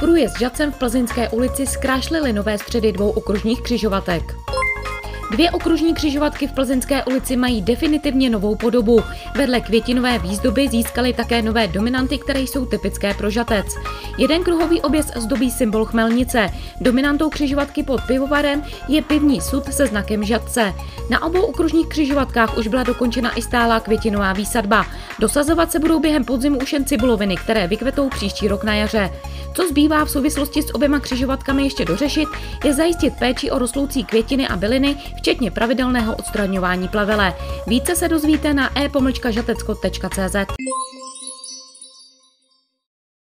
Průjezd Žadcem v Plzeňské ulici zkrášlili nové středy dvou okružních křižovatek. Dvě okružní křižovatky v Plzeňské ulici mají definitivně novou podobu. Vedle květinové výzdoby získaly také nové dominanty, které jsou typické pro žatec. Jeden kruhový oběz zdobí symbol chmelnice. Dominantou křižovatky pod pivovarem je pivní sud se znakem žatce. Na obou okružních křižovatkách už byla dokončena i stálá květinová výsadba. Dosazovat se budou během podzimu už jen cibuloviny, které vykvetou příští rok na jaře. Co zbývá v souvislosti s oběma křižovatkami ještě dořešit, je zajistit péči o rostoucí květiny a byliny, včetně pravidelného odstraňování plavele. Více se dozvíte na e-žatecko.cz.